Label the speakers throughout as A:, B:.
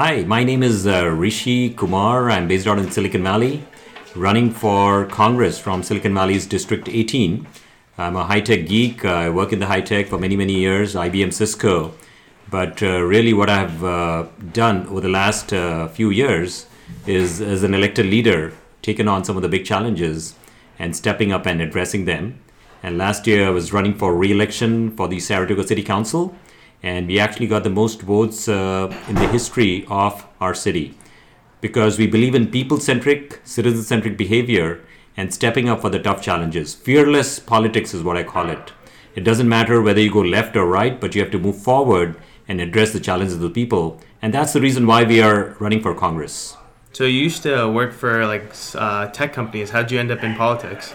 A: Hi, my name is uh, Rishi Kumar. I'm based out in Silicon Valley, running for Congress from Silicon Valley's District 18. I'm a high tech geek. I work in the high tech for many, many years, IBM Cisco. But uh, really, what I've uh, done over the last uh, few years is, as an elected leader, taken on some of the big challenges and stepping up and addressing them. And last year, I was running for re election for the Saratoga City Council and we actually got the most votes uh, in the history of our city because we believe in people centric, citizen centric behavior and stepping up for the tough challenges. Fearless politics is what I call it. It doesn't matter whether you go left or right, but you have to move forward and address the challenges of the people. And that's the reason why we are running for Congress.
B: So you used to work for like uh, tech companies. How'd you end up in politics?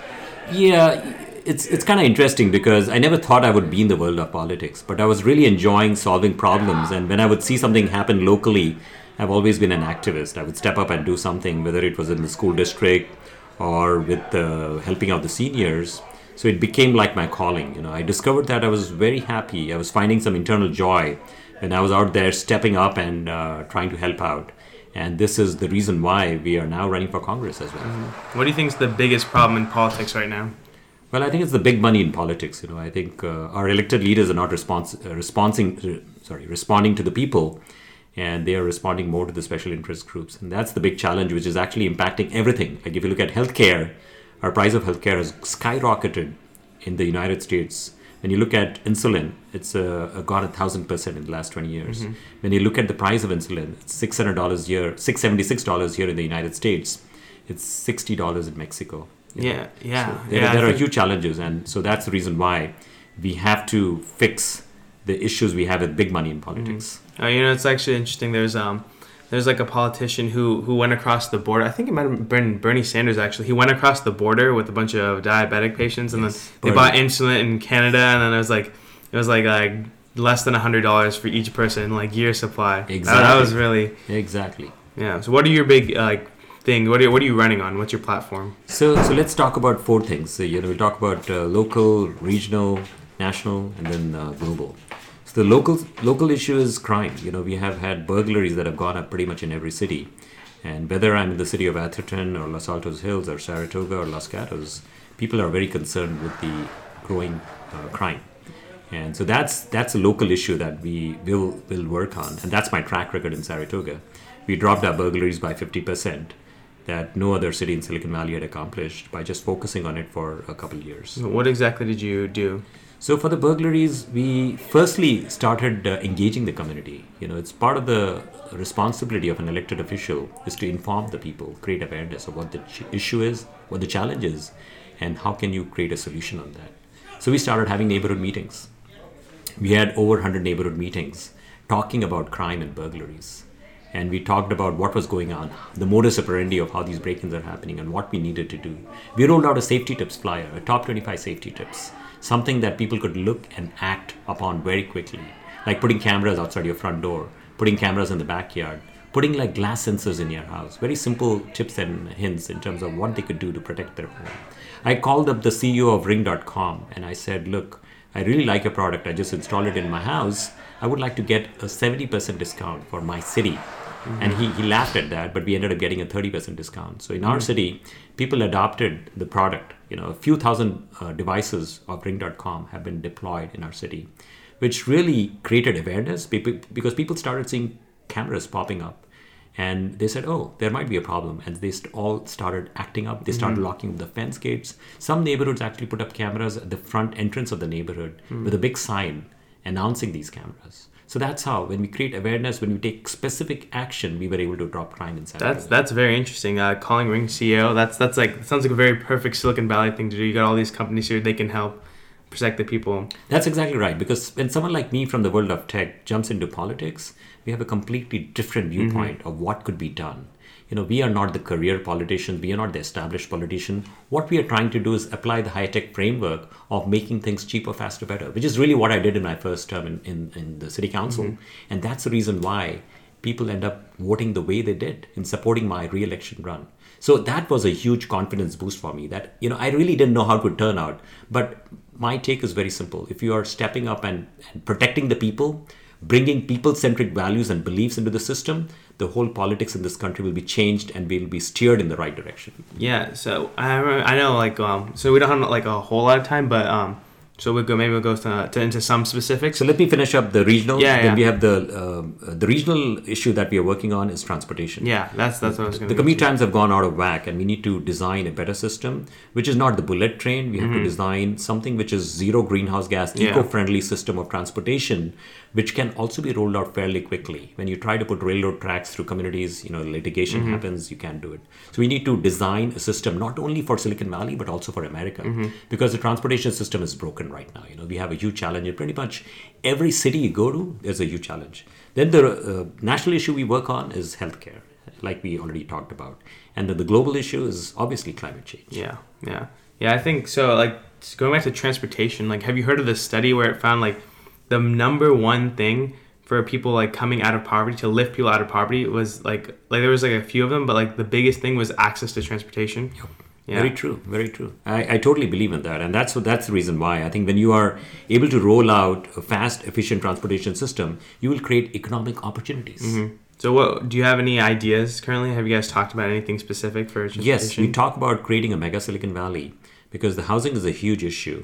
A: Yeah, it's it's kind of interesting because I never thought I would be in the world of politics, but I was really enjoying solving problems. And when I would see something happen locally, I've always been an activist. I would step up and do something, whether it was in the school district or with uh, helping out the seniors. So it became like my calling. You know, I discovered that I was very happy. I was finding some internal joy when I was out there stepping up and uh, trying to help out. And this is the reason why we are now running for Congress as well.
B: Mm-hmm. What do you think is the biggest problem in politics right now?
A: Well, I think it's the big money in politics. You know, I think uh, our elected leaders are not respons- uh, responding, uh, sorry, responding to the people, and they are responding more to the special interest groups, and that's the big challenge, which is actually impacting everything. Like if you look at healthcare, our price of healthcare has skyrocketed in the United States. When you look at insulin, it's uh, gone a thousand percent in the last 20 years. Mm-hmm. When you look at the price of insulin, it's $600 a year, $676 here in the United States. It's $60 in Mexico.
B: Yeah, yeah.
A: So there,
B: yeah,
A: there are huge challenges, and so that's the reason why we have to fix the issues we have with big money in politics.
B: Mm-hmm. Uh, you know, it's actually interesting. There's um, there's like a politician who who went across the border. I think it might have been Bernie Sanders actually. He went across the border with a bunch of diabetic patients, and yes. then they bought insulin in Canada, and then it was like it was like like less than a hundred dollars for each person, like year supply.
A: Exactly.
B: That, that was really
A: exactly.
B: Yeah. So, what are your big like thing? What are, what are you running on? What's your platform?
A: So, so let's talk about four things. So, you know, we'll talk about uh, local, regional, national, and then uh, global. So the local local issue is crime. You know, we have had burglaries that have gone up pretty much in every city, and whether I'm in the city of Atherton or Los Altos Hills or Saratoga or Los Gatos, people are very concerned with the growing uh, crime. And so that's that's a local issue that we will will work on, and that's my track record in Saratoga. We dropped our burglaries by 50 percent that no other city in Silicon Valley had accomplished by just focusing on it for a couple of years.
B: What exactly did you do?
A: So for the burglaries, we firstly started uh, engaging the community. You know, it's part of the responsibility of an elected official is to inform the people, create awareness of what the ch- issue is, what the challenge is, and how can you create a solution on that. So we started having neighborhood meetings. We had over 100 neighborhood meetings talking about crime and burglaries and we talked about what was going on, the modus operandi of how these break ins are happening, and what we needed to do. We rolled out a safety tips flyer, a top 25 safety tips, something that people could look and act upon very quickly, like putting cameras outside your front door, putting cameras in the backyard, putting like glass sensors in your house. Very simple tips and hints in terms of what they could do to protect their home. I called up the CEO of Ring.com and I said, Look, I really like your product. I just installed it in my house. I would like to get a 70% discount for my city Mm-hmm. And he, he laughed at that, but we ended up getting a 30% discount. So in mm-hmm. our city, people adopted the product. You know, a few thousand uh, devices of Ring.com have been deployed in our city, which really created awareness because people started seeing cameras popping up. And they said, oh, there might be a problem. And they all started acting up. They started mm-hmm. locking the fence gates. Some neighborhoods actually put up cameras at the front entrance of the neighborhood mm. with a big sign announcing these cameras. So that's how, when we create awareness, when we take specific action, we were able to drop crime inside.
B: That's that's very interesting. Uh, calling Ring CEO, that's that's like sounds like a very perfect Silicon Valley thing to do. You got all these companies here; they can help protect the people.
A: That's exactly right. Because when someone like me from the world of tech jumps into politics, we have a completely different viewpoint mm-hmm. of what could be done you know we are not the career politicians we are not the established politician. What we are trying to do is apply the high tech framework of making things cheaper faster better which is really what i did in my first term in, in, in the city council. Mm-hmm. and that's the reason why people end up voting the way they did in supporting my re-election run. So that was a huge confidence boost for me that you know i really didn't know how it would turn out. But my take is very simple. If you are stepping up and, and protecting the people bringing people-centric values and beliefs into the system, the whole politics in this country will be changed and we will be steered in the right direction.
B: Yeah. So I remember, I know like um so we don't have like a whole lot of time, but um so we'll go maybe we'll go to, to into some specifics.
A: So let me finish up the regional.
B: Yeah,
A: Then
B: yeah.
A: we have the uh, the regional issue that we are working on is transportation.
B: yeah, that's that's what I was going to say.
A: The commute times have gone out of whack, and we need to design a better system, which is not the bullet train. We have to design something which is zero greenhouse gas,
B: Mm-hmm. Yeah.
A: eco-friendly system of transportation, which can also be rolled out fairly quickly. When you try to put railroad tracks through communities, you know, litigation
B: Mm-hmm.
A: happens. You can't do it. So we need to design a system not only for Silicon Valley but also for America,
B: Mm-hmm.
A: because the transportation system is broken right now. You know, we have a huge challenge in pretty much every city you go to. There's a huge challenge. Then the uh, national issue we work on is healthcare, like we already talked about, and then the global issue is obviously climate change.
B: Yeah, yeah, yeah. I think so. Like going back to transportation, like have you heard of this study where it found like the number one thing for people like coming out of poverty to lift people out of poverty was like like there was like a few of them, but like the biggest thing was access to transportation. Yep. Yeah.
A: Very true, very true. I, I totally believe in that, and that's what that's the reason why I think when you are able to roll out a fast, efficient transportation system, you will create economic opportunities. Mm-hmm.
B: So what do you have any ideas currently? Have you guys talked about anything specific for?
A: Yes, we talk about creating a mega Silicon Valley because the housing is a huge issue,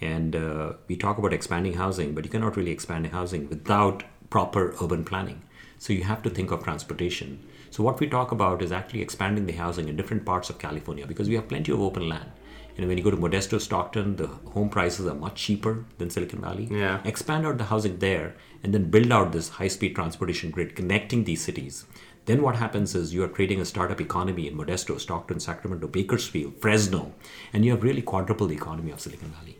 A: and uh, we talk about expanding housing, but you cannot really expand housing without proper urban planning. So you have to think of transportation. So what we talk about is actually expanding the housing in different parts of California because we have plenty of open land. You know, when you go to Modesto, Stockton, the home prices are much cheaper than Silicon Valley.
B: Yeah.
A: Expand out the housing there and then build out this high-speed transportation grid connecting these cities. Then what happens is you are creating a startup economy in Modesto, Stockton, Sacramento, Bakersfield, Fresno, and you have really quadrupled the economy of Silicon Valley.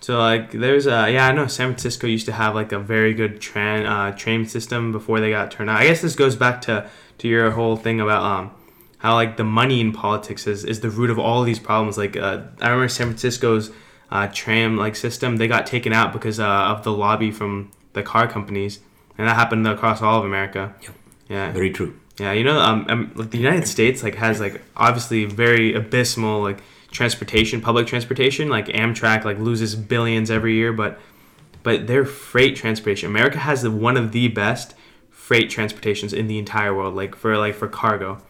B: So like there's a yeah I know San Francisco used to have like a very good train uh, train system before they got turned out. I guess this goes back to to your whole thing about um how like the money in politics is, is the root of all of these problems. Like uh, I remember San Francisco's uh, tram like system they got taken out because uh, of the lobby from the car companies, and that happened across all of America.
A: Yep.
B: Yeah,
A: Very true.
B: yeah, you know, um, um, like the United States like has like obviously very abysmal like transportation, public transportation. Like Amtrak like loses billions every year, but but their freight transportation, America has the, one of the best freight transportations in the entire world. Like for like for cargo.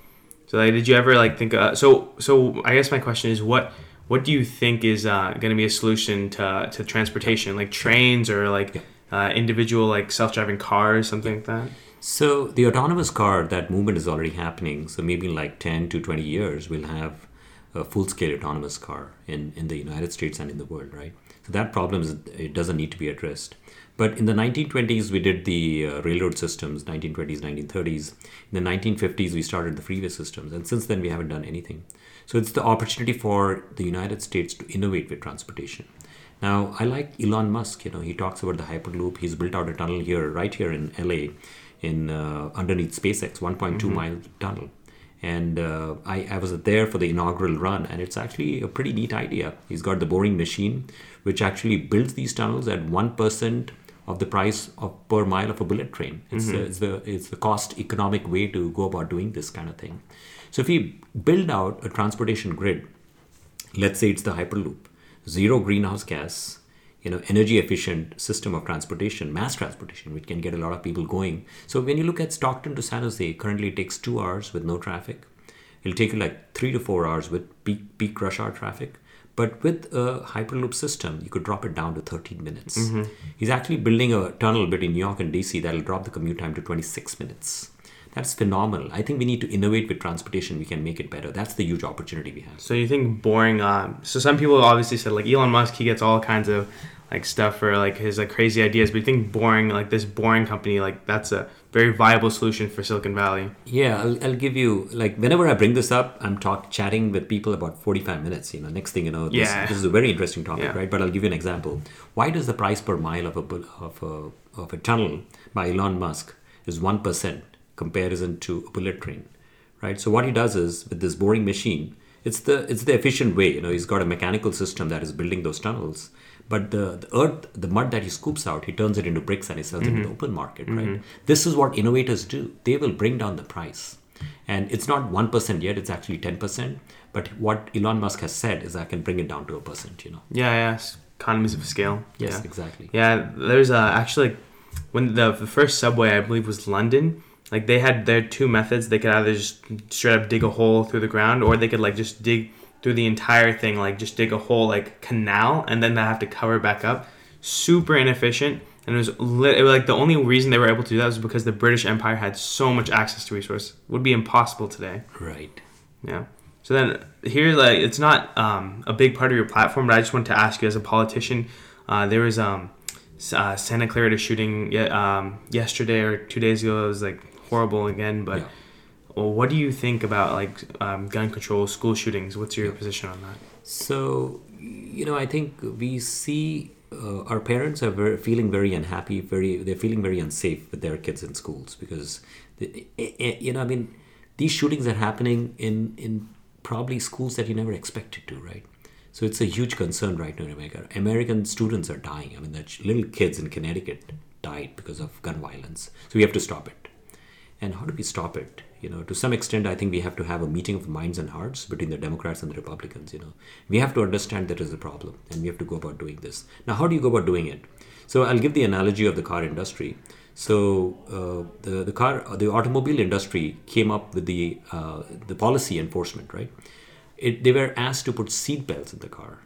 B: So like, did you ever like think? Uh, so so I guess my question is what. What do you think is uh, going to be a solution to, to transportation, like trains or like uh, individual like self-driving cars, something like that?
A: So the autonomous car, that movement is already happening. So maybe in like 10 to 20 years, we'll have a full-scale autonomous car in, in the United States and in the world, right? So that problem is it doesn't need to be addressed. But in the 1920s, we did the uh, railroad systems, 1920s, 1930s. In the 1950s, we started the freeway systems. And since then, we haven't done anything. So it's the opportunity for the United States to innovate with transportation. Now, I like Elon Musk. You know, he talks about the Hyperloop. He's built out a tunnel here, right here in LA, in uh, underneath SpaceX, 1.2 mile tunnel. And uh, I, I was there for the inaugural run, and it's actually a pretty neat idea. He's got the boring machine, which actually builds these tunnels at one percent of the price of per mile of a bullet train. It's, the, it's the it's the cost economic way to go about doing this kind of thing. So if we build out a transportation grid, let's say it's the Hyperloop, zero greenhouse gas, you know, energy efficient system of transportation, mass transportation, which can get a lot of people going. So when you look at Stockton to San Jose, currently it takes two hours with no traffic. It'll take you like three to four hours with peak peak rush hour traffic. But with a Hyperloop system, you could drop it down to 13 minutes. Mm-hmm. He's actually building a tunnel between New York and DC that'll drop the commute time to 26 minutes. That's phenomenal. I think we need to innovate with transportation. We can make it better. That's the huge opportunity we have.
B: So you think boring? Um, so some people obviously said like Elon Musk, he gets all kinds of like stuff for like his like crazy ideas. But you think boring, like this boring company, like that's a very viable solution for Silicon Valley.
A: Yeah, I'll, I'll give you like whenever I bring this up, I'm talk chatting with people about 45 minutes. You know, next thing you know, this,
B: Yeah.
A: this is a very interesting topic,
B: Yeah.
A: right? But I'll give you an example. Why does the price per mile of a of a of a tunnel by Elon Musk is one percent comparison to a bullet train, right? So what he does is with this boring machine, it's the it's the efficient way. You know, he's got a mechanical system that is building those tunnels. But the, the earth, the mud that he scoops out, he turns it into bricks and he sells it in the open market, right? This is what innovators do. They will bring down the price. And it's not 1% yet, it's actually 10%. But what Elon Musk has said is I can bring it down to a percent, you know.
B: Yeah, yeah, economies of scale.
A: Yes,
B: yeah.
A: exactly.
B: Yeah, there's uh, actually when the, the first subway I believe was London. Like they had their two methods. They could either just straight up dig a hole through the ground, or they could like just dig through the entire thing, like just dig a whole like canal, and then they have to cover it back up. Super inefficient, and it was, it was like the only reason they were able to do that was because the British Empire had so much access to resources. Would be impossible today.
A: Right.
B: Yeah. So then here, like, it's not um, a big part of your platform, but I just want to ask you as a politician. Uh, there was um, uh, Santa Clarita shooting um, yesterday or two days ago. It was like horrible again, but.
A: Yeah.
B: Well, what do you think about like um, gun control, school shootings? What's your position on that?
A: So, you know, I think we see uh, our parents are very, feeling very unhappy, very they're feeling very unsafe with their kids in schools because, you know, I mean, these shootings are happening in in probably schools that you never expected to, right? So it's a huge concern right now in America. American students are dying. I mean, the little kids in Connecticut died because of gun violence. So we have to stop it. And how do we stop it? You know, to some extent, I think we have to have a meeting of minds and hearts between the Democrats and the Republicans. You know, we have to understand there is a problem, and we have to go about doing this. Now, how do you go about doing it? So I'll give the analogy of the car industry. So uh, the the car the automobile industry came up with the uh, the policy enforcement, right? It, they were asked to put seat belts in the car,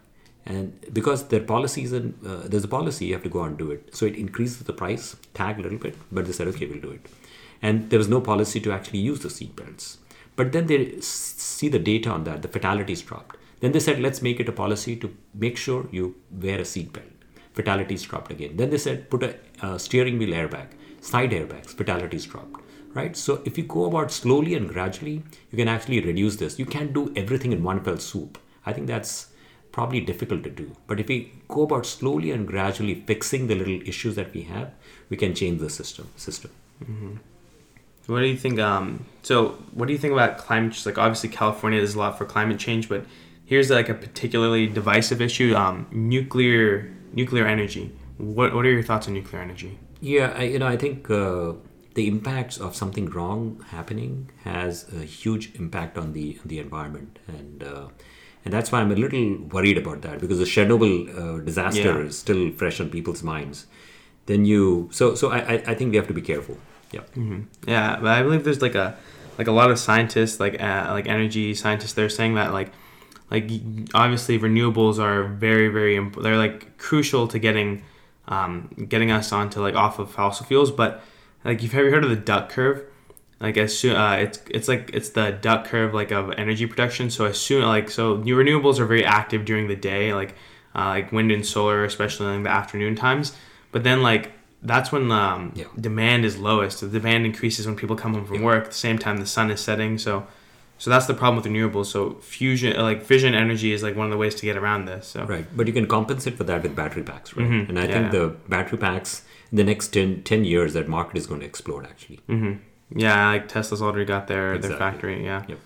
A: and because their policies and uh, there's a policy, you have to go and do it. So it increases the price tag a little bit, but they said, okay, we'll do it and there was no policy to actually use the seatbelts. But then they see the data on that, the fatalities dropped. Then they said, let's make it a policy to make sure you wear a seatbelt. Fatalities dropped again. Then they said, put a, a steering wheel airbag, side airbags, fatalities dropped. Right? So if you go about slowly and gradually, you can actually reduce this. You can't do everything in one fell swoop. I think that's probably difficult to do. But if we go about slowly and gradually fixing the little issues that we have, we can change the system. System.
B: Mm-hmm. What do you think? Um, so, what do you think about climate? Change? Like, obviously, California does a lot for climate change, but here's like a particularly divisive issue: um, nuclear nuclear energy. What What are your thoughts on nuclear energy?
A: Yeah, I, you know, I think uh, the impacts of something wrong happening has a huge impact on the on the environment, and uh, and that's why I'm a little worried about that because the Chernobyl uh, disaster yeah. is still fresh on people's minds. Then you, so so I I think we have to be careful.
B: Yeah. Mm-hmm. Yeah, but I believe there's like a like a lot of scientists, like uh, like energy scientists, they're saying that like like obviously renewables are very very imp- they're like crucial to getting um, getting us onto like off of fossil fuels. But like you've ever heard of the duck curve? Like as soon uh, it's it's like it's the duck curve like of energy production. So as soon like so new renewables are very active during the day, like uh, like wind and solar, especially in the afternoon times. But then like that's when um, yeah. demand is lowest. The demand increases when people come home from yeah. work. At the same time, the sun is setting. So, so that's the problem with renewables. So fusion, like fission energy, is like one of the ways to get around this. So
A: right, but you can compensate for that with battery packs, right? Mm-hmm. And I yeah, think the battery packs in the next 10, 10, years, that market is going to explode. Actually.
B: Mm-hmm. Yeah, like Tesla's already got their exactly. their factory. Yeah. Yep.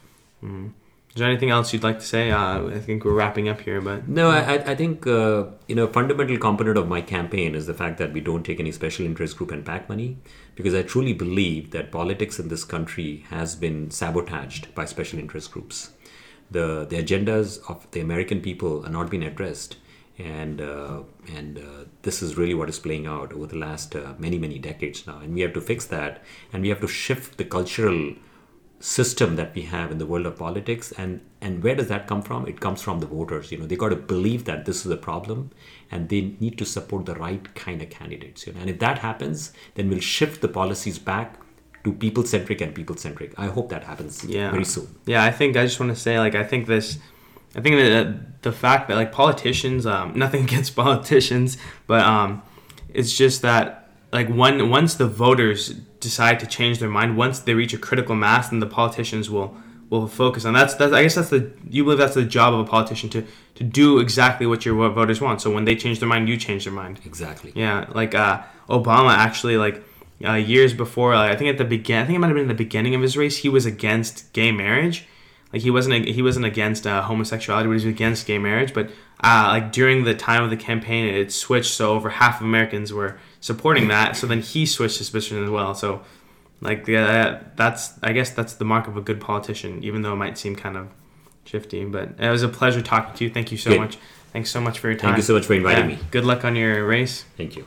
B: Mm-hmm. Is there anything else you'd like to say? Uh, I think we're wrapping up here, but
A: no, I, I think uh, you know a fundamental component of my campaign is the fact that we don't take any special interest group and PAC money, because I truly believe that politics in this country has been sabotaged by special interest groups. The the agendas of the American people are not being addressed, and uh, and uh, this is really what is playing out over the last uh, many many decades now, and we have to fix that, and we have to shift the cultural system that we have in the world of politics and and where does that come from? It comes from the voters. You know they got to believe that this is a problem and they need to support the right kind of candidates you know. And if that happens then we'll shift the policies back to people centric and people centric i hope that happens yeah. very soon.
B: Yeah i think i just want to say like i think this i think that the fact that like politicians um, nothing against politicians but um, it's just that like one once the voters decide to change their mind once they reach a critical mass then the politicians will will focus on that's that's I guess that's the you believe that's the job of a politician to to do exactly what your voters want. So when they change their mind you change their mind.
A: Exactly.
B: Yeah like uh, Obama actually like uh, years before uh, I think at the begin I think it might have been at the beginning of his race he was against gay marriage like he wasn't he wasn't against uh, homosexuality but he was against gay marriage but uh, like during the time of the campaign it switched so over half of Americans were supporting that. So then he switched his position as well. So like yeah, that's I guess that's the mark of a good politician, even though it might seem kind of shifty. But it was a pleasure talking to you. Thank you so good. much. Thanks so much for your time.
A: Thank you so much for inviting yeah. me.
B: Good luck on your race.
A: Thank you.